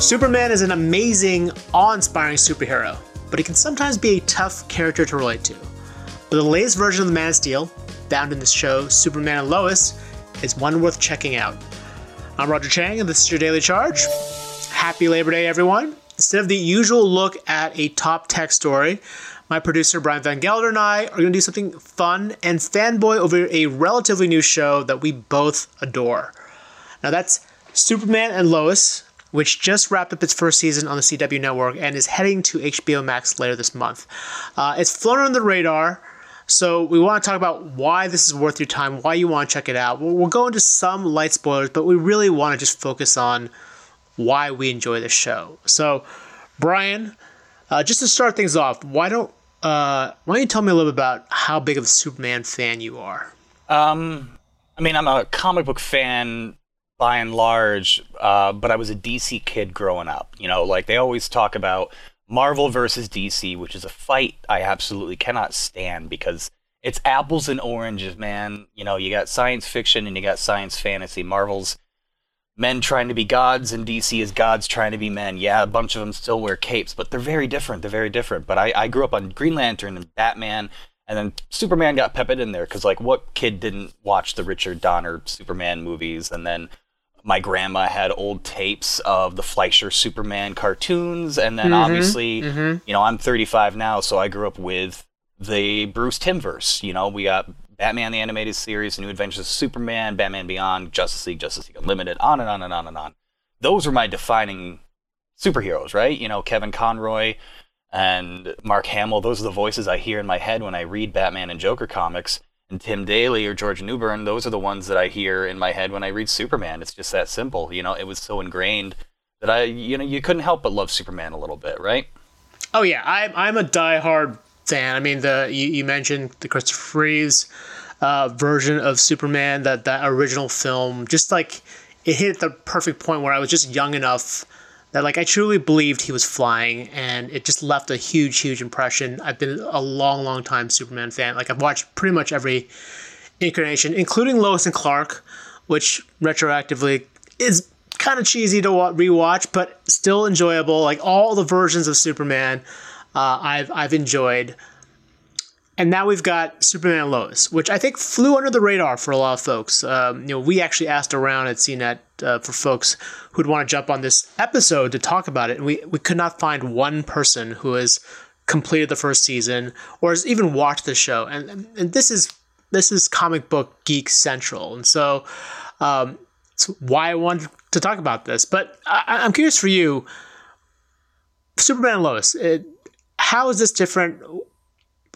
Superman is an amazing, awe inspiring superhero, but he can sometimes be a tough character to relate to. But the latest version of the Man of Steel, found in the show Superman and Lois, is one worth checking out. I'm Roger Chang, and this is your Daily Charge. Happy Labor Day, everyone. Instead of the usual look at a top tech story, my producer Brian Van Gelder and I are going to do something fun and fanboy over a relatively new show that we both adore. Now, that's Superman and Lois, which just wrapped up its first season on the CW network and is heading to HBO Max later this month. Uh, it's flown under the radar, so we want to talk about why this is worth your time, why you want to check it out. We'll, we'll go into some light spoilers, but we really want to just focus on why we enjoy the show. So, Brian, uh, just to start things off, why don't uh, why don't you tell me a little bit about how big of a Superman fan you are? Um, I mean, I'm a comic book fan by and large, uh, but I was a DC kid growing up. You know, like they always talk about Marvel versus DC, which is a fight I absolutely cannot stand because it's apples and oranges, man. You know, you got science fiction and you got science fantasy. Marvel's men trying to be gods and DC is gods trying to be men. Yeah, a bunch of them still wear capes, but they're very different. They're very different. But I, I grew up on Green Lantern and Batman, and then Superman got peppered in there because, like, what kid didn't watch the Richard Donner Superman movies? And then my grandma had old tapes of the Fleischer Superman cartoons, and then mm-hmm, obviously, mm-hmm. you know, I'm 35 now, so I grew up with the Bruce Timmverse. You know, we got Batman the Animated Series, New Adventures of Superman, Batman Beyond, Justice League, Justice League Unlimited, on and on and on and on. Those were my defining superheroes, right? You know, Kevin Conroy and Mark Hamill, those are the voices I hear in my head when I read Batman and Joker comics and Tim Daly or George Newbern, those are the ones that I hear in my head when I read Superman. It's just that simple. You know, it was so ingrained that I, you know, you couldn't help but love Superman a little bit, right? Oh yeah, I'm I'm a diehard fan. I mean, the you, you mentioned the Christopher Reeves uh, version of Superman, that that original film, just like it hit the perfect point where I was just young enough that like I truly believed he was flying, and it just left a huge, huge impression. I've been a long, long time Superman fan. Like I've watched pretty much every incarnation, including Lois and Clark, which retroactively is kind of cheesy to rewatch, but still enjoyable. Like all the versions of Superman, uh, I've I've enjoyed. And now we've got Superman and Lois, which I think flew under the radar for a lot of folks. Um, you know, we actually asked around at CNET uh, for folks who'd want to jump on this episode to talk about it, and we, we could not find one person who has completed the first season or has even watched the show. And, and this is this is comic book geek central, and so um, it's why I wanted to talk about this. But I, am curious for you, Superman and Lois. It, how is this different?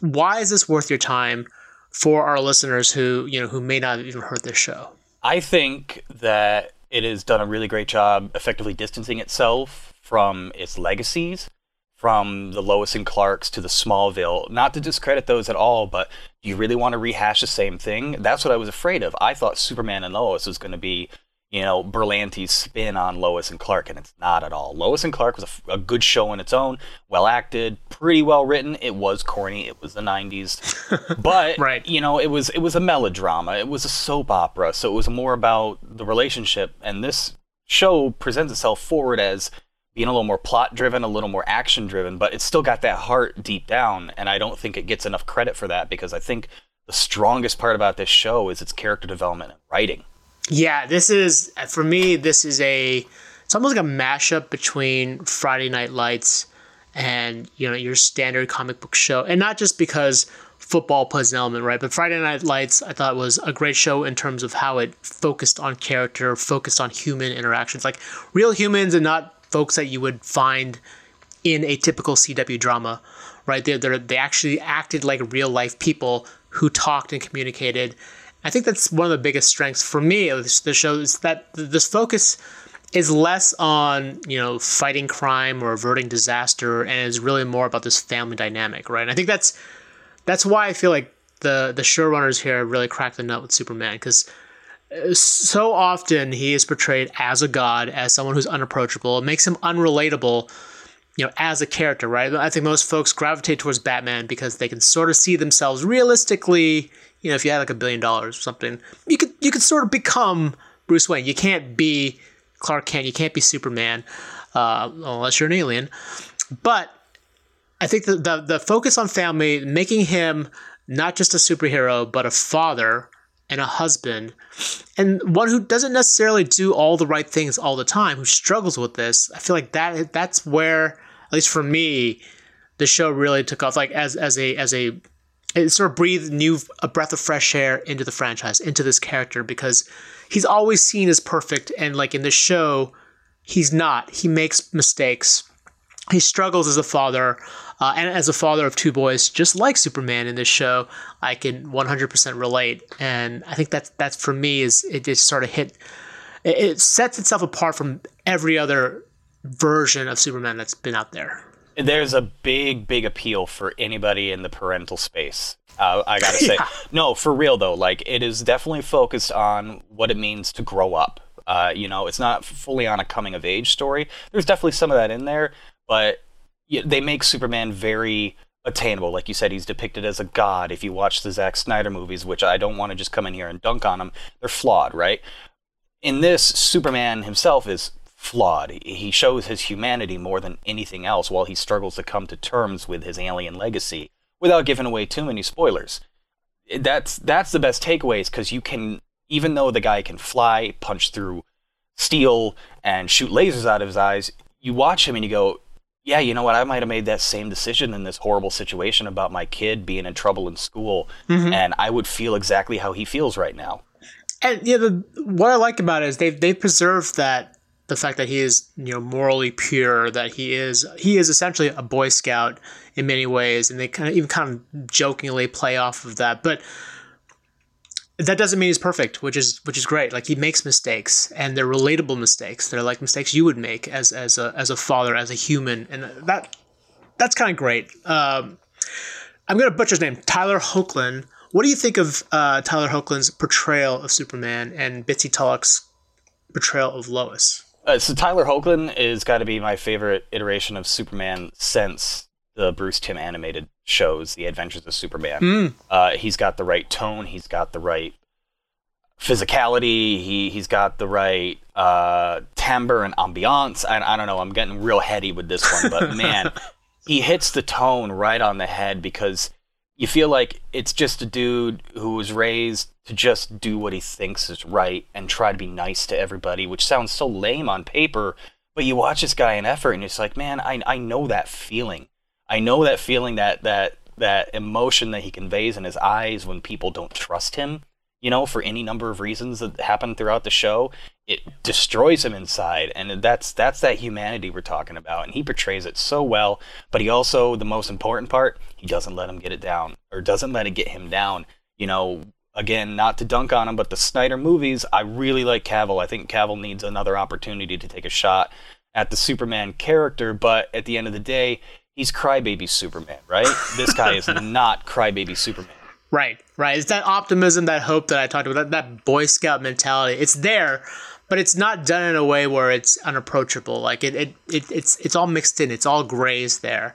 Why is this worth your time for our listeners who you know who may not have even heard this show? I think that it has done a really great job effectively distancing itself from its legacies, from the Lois and Clarks to the Smallville. Not to discredit those at all, but do you really want to rehash the same thing? That's what I was afraid of. I thought Superman and Lois was going to be you know, Berlanti's spin on Lois and Clark, and it's not at all. Lois and Clark was a, a good show on its own, well acted, pretty well written. It was corny. It was the '90s, but right. you know, it was it was a melodrama. It was a soap opera, so it was more about the relationship. And this show presents itself forward as being a little more plot driven, a little more action driven, but it's still got that heart deep down. And I don't think it gets enough credit for that because I think the strongest part about this show is its character development and writing yeah, this is for me. This is a. It's almost like a mashup between Friday Night Lights and you know your standard comic book show, and not just because football plays an element, right? But Friday Night Lights, I thought was a great show in terms of how it focused on character, focused on human interactions, like real humans, and not folks that you would find in a typical CW drama, right? They they actually acted like real life people who talked and communicated I think that's one of the biggest strengths for me of the show is that this focus is less on you know fighting crime or averting disaster, and is really more about this family dynamic, right? And I think that's that's why I feel like the the showrunners here really cracked the nut with Superman because uh, so often he is portrayed as a god, as someone who's unapproachable. It makes him unrelatable, you know, as a character, right? I think most folks gravitate towards Batman because they can sort of see themselves realistically you know, if you had like a billion dollars or something, you could you could sort of become Bruce Wayne. You can't be Clark Kent. You can't be Superman. uh, unless you're an alien. But I think the, the the focus on family, making him not just a superhero, but a father and a husband, and one who doesn't necessarily do all the right things all the time, who struggles with this. I feel like that that's where, at least for me, the show really took off. Like as as a as a it sort of breathed new a breath of fresh air into the franchise, into this character because he's always seen as perfect, and like in the show, he's not. He makes mistakes. He struggles as a father, uh, and as a father of two boys, just like Superman in this show, I can 100% relate. And I think that's that's for me is it just sort of hit. It, it sets itself apart from every other version of Superman that's been out there. There's a big, big appeal for anybody in the parental space. Uh, I gotta say, yeah. no, for real though. Like it is definitely focused on what it means to grow up. Uh, you know, it's not fully on a coming of age story. There's definitely some of that in there, but they make Superman very attainable. Like you said, he's depicted as a god. If you watch the Zack Snyder movies, which I don't want to just come in here and dunk on them, they're flawed, right? In this, Superman himself is flawed. He shows his humanity more than anything else while he struggles to come to terms with his alien legacy without giving away too many spoilers. That's that's the best takeaways because you can even though the guy can fly, punch through steel, and shoot lasers out of his eyes, you watch him and you go, yeah, you know what? I might have made that same decision in this horrible situation about my kid being in trouble in school, mm-hmm. and I would feel exactly how he feels right now. And yeah, the, what I like about it is they've they've preserved that the fact that he is you know morally pure, that he is he is essentially a Boy Scout in many ways, and they kind of even kind of jokingly play off of that. But that doesn't mean he's perfect, which is which is great. Like he makes mistakes, and they're relatable mistakes. They're like mistakes you would make as as a as a father, as a human, and that that's kind of great. Um, I'm gonna butcher his name, Tyler Hoechlin. What do you think of uh, Tyler Hoechlin's portrayal of Superman and Bitsie Tulloch's portrayal of Lois? Uh, so Tyler Hoechlin is got to be my favorite iteration of Superman since the Bruce Timm animated shows, The Adventures of Superman. Mm. Uh, he's got the right tone. He's got the right physicality. He he's got the right uh, timbre and ambiance. I, I don't know. I'm getting real heady with this one, but man, he hits the tone right on the head because you feel like it's just a dude who was raised to just do what he thinks is right and try to be nice to everybody, which sounds so lame on paper. But you watch this guy in effort, and it's like, man, I I know that feeling. I know that feeling that that that emotion that he conveys in his eyes when people don't trust him, you know, for any number of reasons that happen throughout the show, it destroys him inside. And that's that's that humanity we're talking about. And he portrays it so well, but he also the most important part, he doesn't let him get it down or doesn't let it get him down. You know, again, not to dunk on him, but the Snyder movies, I really like Cavill. I think Cavill needs another opportunity to take a shot at the Superman character, but at the end of the day, he's crybaby Superman, right? this guy is not crybaby Superman. Right, right. It's that optimism, that hope that I talked about, that, that Boy Scout mentality. It's there, but it's not done in a way where it's unapproachable. Like it, it, it it's it's all mixed in. It's all grays there.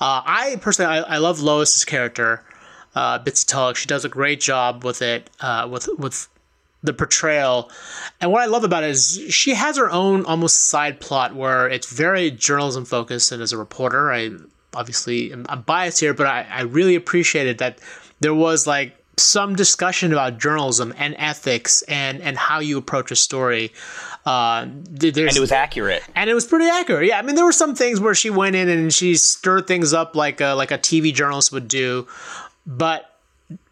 Uh, I personally, I, I love Lois's character, uh, Bitsie Tulloch. She does a great job with it, uh, with with the portrayal. And what I love about it is she has her own almost side plot where it's very journalism focused. And as a reporter, I obviously am I'm biased here, but I, I really appreciated that there was like some discussion about journalism and ethics and, and how you approach a story. Uh, and it was accurate. And it was pretty accurate. Yeah, I mean, there were some things where she went in and she stirred things up like a, like a TV journalist would do, but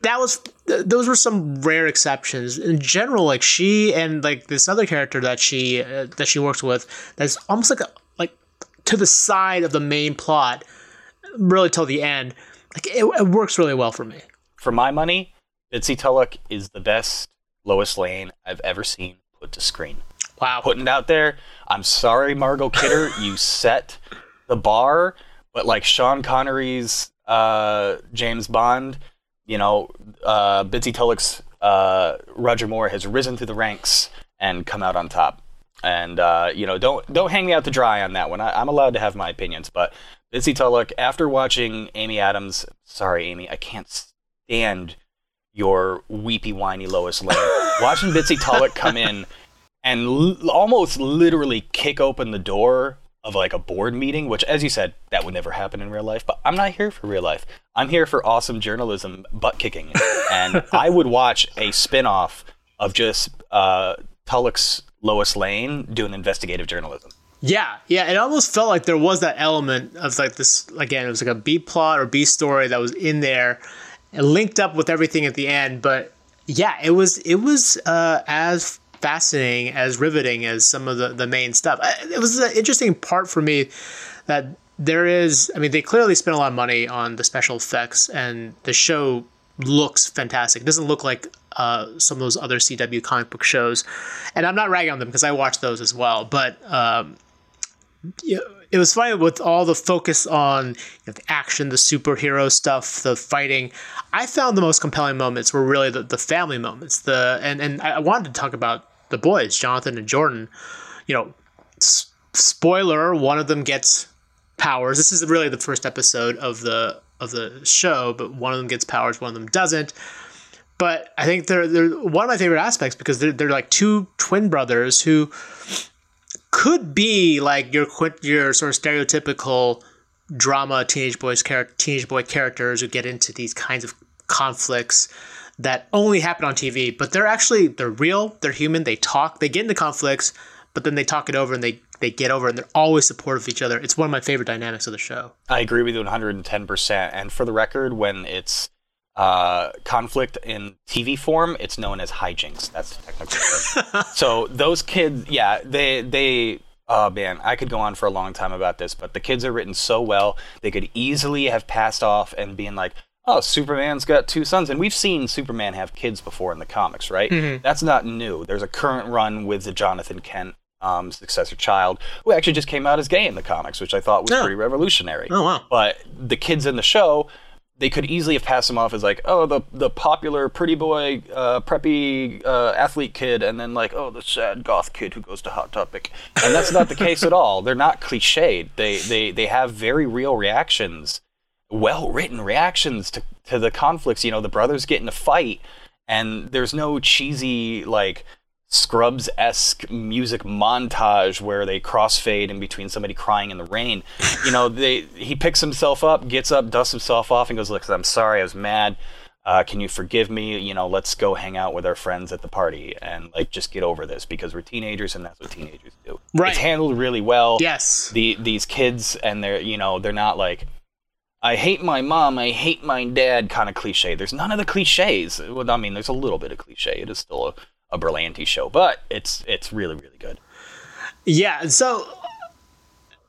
that was those were some rare exceptions. In general like she and like this other character that she uh, that she works with that's almost like a, like to the side of the main plot really till the end like it, it works really well for me. For my money Bitsie Tulloch is the best Lois Lane I've ever seen put to screen. Wow. Putting it out there I'm sorry Margot Kidder you set the bar but like Sean Connery's uh, James Bond you know, uh, Bitsie Tulloch's uh, Roger Moore has risen through the ranks and come out on top. And uh, you know, don't don't hang me out to dry on that one. I, am allowed to have my opinions, but Bitsie Tulloch, after watching Amy Adams, sorry Amy, I can't stand your weepy whiny Lois Lane. watching Bitsie Tulloch come in and l- almost literally kick open the door of like a board meeting, which, as you said, that would never happen in real life. But I'm not here for real life. I'm here for awesome journalism, butt kicking, and I would watch a spin off of just uh, Tulloch's Lois Lane doing investigative journalism. Yeah, yeah, it almost felt like there was that element of like this again, it was like a B plot or B story that was in there, linked up with everything at the end. But yeah, it was it was uh, as fascinating as riveting as some of the the main stuff. It was an interesting part for me that there is. I mean, they clearly spent a lot of money on the special effects, and the show looks fantastic. It doesn't look like uh, some of those other CW comic book shows, and I'm not ragging on them because I watch those as well. But um, it was funny with all the focus on you know, the action, the superhero stuff, the fighting. I found the most compelling moments were really the, the family moments. The and and I wanted to talk about the boys, Jonathan and Jordan. You know, s- spoiler: one of them gets powers. This is really the first episode of the of the show, but one of them gets powers, one of them doesn't. But I think they're they're one of my favorite aspects because they're they're like two twin brothers who could be like your your sort of stereotypical drama teenage boys character teenage boy characters who get into these kinds of conflicts that only happen on TV, but they're actually they're real, they're human, they talk, they get into conflicts, but then they talk it over and they they get over it and they're always supportive of each other. It's one of my favorite dynamics of the show. I agree with you 110%. And for the record, when it's uh, conflict in TV form, it's known as hijinks. That's the technical term. so those kids, yeah, they they. Oh man, I could go on for a long time about this, but the kids are written so well. They could easily have passed off and being like, "Oh, Superman's got two sons," and we've seen Superman have kids before in the comics, right? Mm-hmm. That's not new. There's a current run with the Jonathan Kent um, successor child, who actually just came out as gay in the comics, which I thought was oh. pretty revolutionary. Oh wow! But the kids in the show they could easily have passed him off as like, oh, the the popular pretty boy, uh, preppy uh, athlete kid, and then like, oh, the sad goth kid who goes to Hot Topic, and that's not the case at all. They're not cliched. They they they have very real reactions, well written reactions to to the conflicts. You know, the brothers get in a fight, and there's no cheesy like Scrubs esque music montage where they crossfade in between somebody crying in the rain. You know, they he picks himself up, gets up, dusts himself off, and goes, "Look, I'm sorry, I was mad. Uh, can you forgive me? You know, let's go hang out with our friends at the party and like just get over this because we're teenagers and that's what teenagers do. Right. It's handled really well. Yes. The these kids and they're you know they're not like I hate my mom, I hate my dad kind of cliche. There's none of the cliches. Well, I mean, there's a little bit of cliche. It is still a a Berlanti show, but it's it's really really good. Yeah, so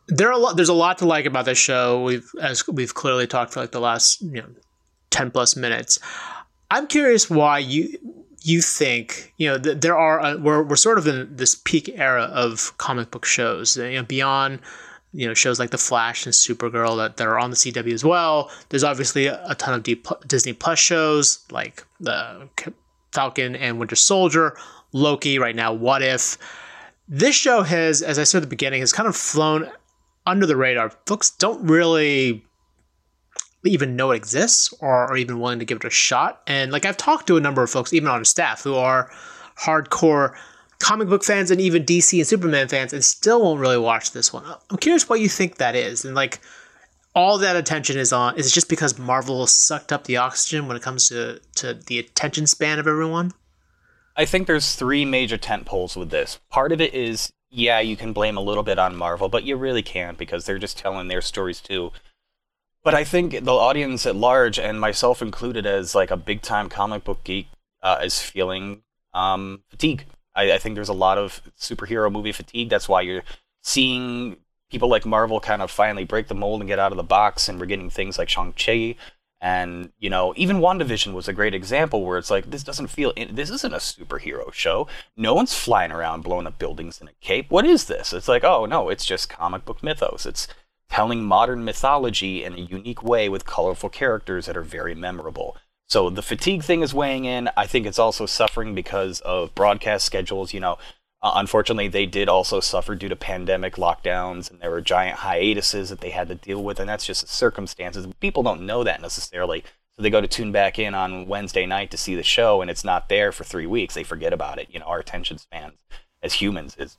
there are a lot. There's a lot to like about this show. We've as we've clearly talked for like the last you know ten plus minutes. I'm curious why you you think you know th- there are uh, we're we're sort of in this peak era of comic book shows. You know, beyond you know shows like The Flash and Supergirl that, that are on the CW as well. There's obviously a, a ton of D- Disney Plus shows like the Falcon and Winter Soldier, Loki right now, What If. This show has, as I said at the beginning, has kind of flown under the radar. Folks don't really even know it exists or are even willing to give it a shot. And like I've talked to a number of folks, even on staff, who are hardcore comic book fans and even DC and Superman fans and still won't really watch this one. I'm curious what you think that is. And like all that attention is on is it just because Marvel sucked up the oxygen when it comes to to the attention span of everyone? I think there's three major tent poles with this. Part of it is yeah, you can blame a little bit on Marvel, but you really can't because they're just telling their stories too. But I think the audience at large, and myself included, as like a big time comic book geek, uh, is feeling um, fatigue. I, I think there's a lot of superhero movie fatigue. That's why you're seeing people like Marvel kind of finally break the mold and get out of the box, and we're getting things like Shang-Chi. And, you know, even WandaVision was a great example where it's like, this doesn't feel, this isn't a superhero show. No one's flying around blowing up buildings in a cape. What is this? It's like, oh, no, it's just comic book mythos. It's telling modern mythology in a unique way with colorful characters that are very memorable. So the fatigue thing is weighing in. I think it's also suffering because of broadcast schedules. You know, uh, unfortunately, they did also suffer due to pandemic lockdowns, and there were giant hiatuses that they had to deal with, and that's just the circumstances. People don't know that necessarily, so they go to tune back in on Wednesday night to see the show, and it's not there for three weeks. They forget about it. You know, our attention spans as humans is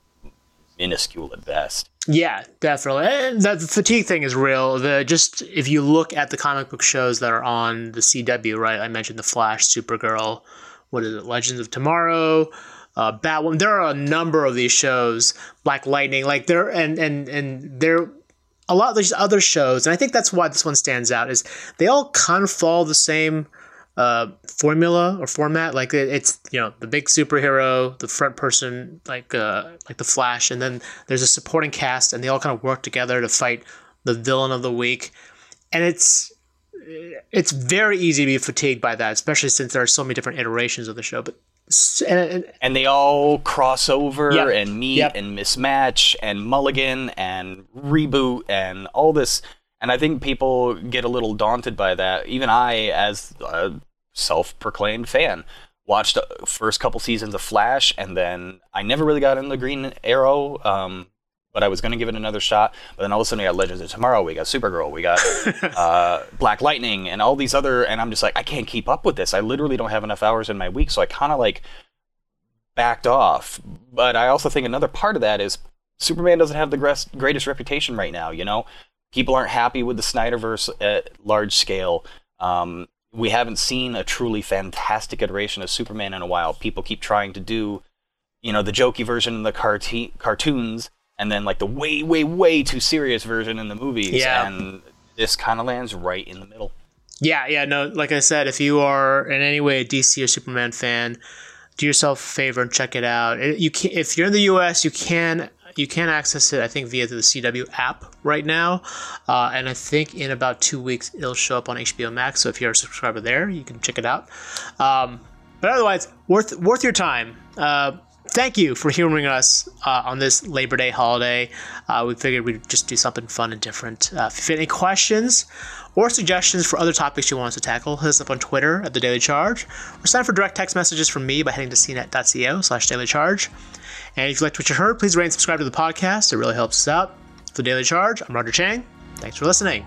minuscule at best. Yeah, definitely. The fatigue thing is real. The just if you look at the comic book shows that are on the CW, right? I mentioned the Flash, Supergirl, what is it, Legends of Tomorrow, uh, Batwoman. There are a number of these shows, Black Lightning, like there and and and there a lot of these other shows, and I think that's why this one stands out. Is they all kind of follow the same uh, formula or format. Like it, it's you know the big superhero, the front person, like uh, like the Flash, and then there's a supporting cast, and they all kind of work together to fight the villain of the week. And it's it's very easy to be fatigued by that, especially since there are so many different iterations of the show. But and, and, they all cross over yep, and meet yep. and mismatch and mulligan and reboot and all this. And I think people get a little daunted by that. Even I, as a self-proclaimed fan, watched the first couple seasons of Flash, and then I never really got into Green Arrow. Um, but I was going to give it another shot. But then all of a sudden we got Legends of Tomorrow, we got Supergirl, we got uh, Black Lightning, and all these other. And I'm just like, I can't keep up with this. I literally don't have enough hours in my week, so I kind of like backed off. But I also think another part of that is Superman doesn't have the greatest reputation right now. You know, people aren't happy with the Snyderverse at large scale. Um, we haven't seen a truly fantastic iteration of Superman in a while. People keep trying to do, you know, the jokey version in the cart- cartoons and then like the way, way, way too serious version in the movies. Yeah. And this kind of lands right in the middle. Yeah, yeah, no, like I said, if you are in any way a DC or Superman fan, do yourself a favor and check it out. You can, if you're in the U.S., you can you can access it. I think via the CW app right now, uh, and I think in about two weeks it'll show up on HBO Max. So if you're a subscriber there, you can check it out. Um, but otherwise, worth worth your time. Uh, thank you for hearing us uh, on this Labor Day holiday. Uh, we figured we'd just do something fun and different. Uh, if you have any questions or suggestions for other topics you want us to tackle, hit us up on Twitter at The Daily Charge, or sign up for direct text messages from me by heading to cnet.co slash daily charge. And if you liked what you heard, please rate and subscribe to the podcast. It really helps us out. For The Daily Charge, I'm Roger Chang. Thanks for listening.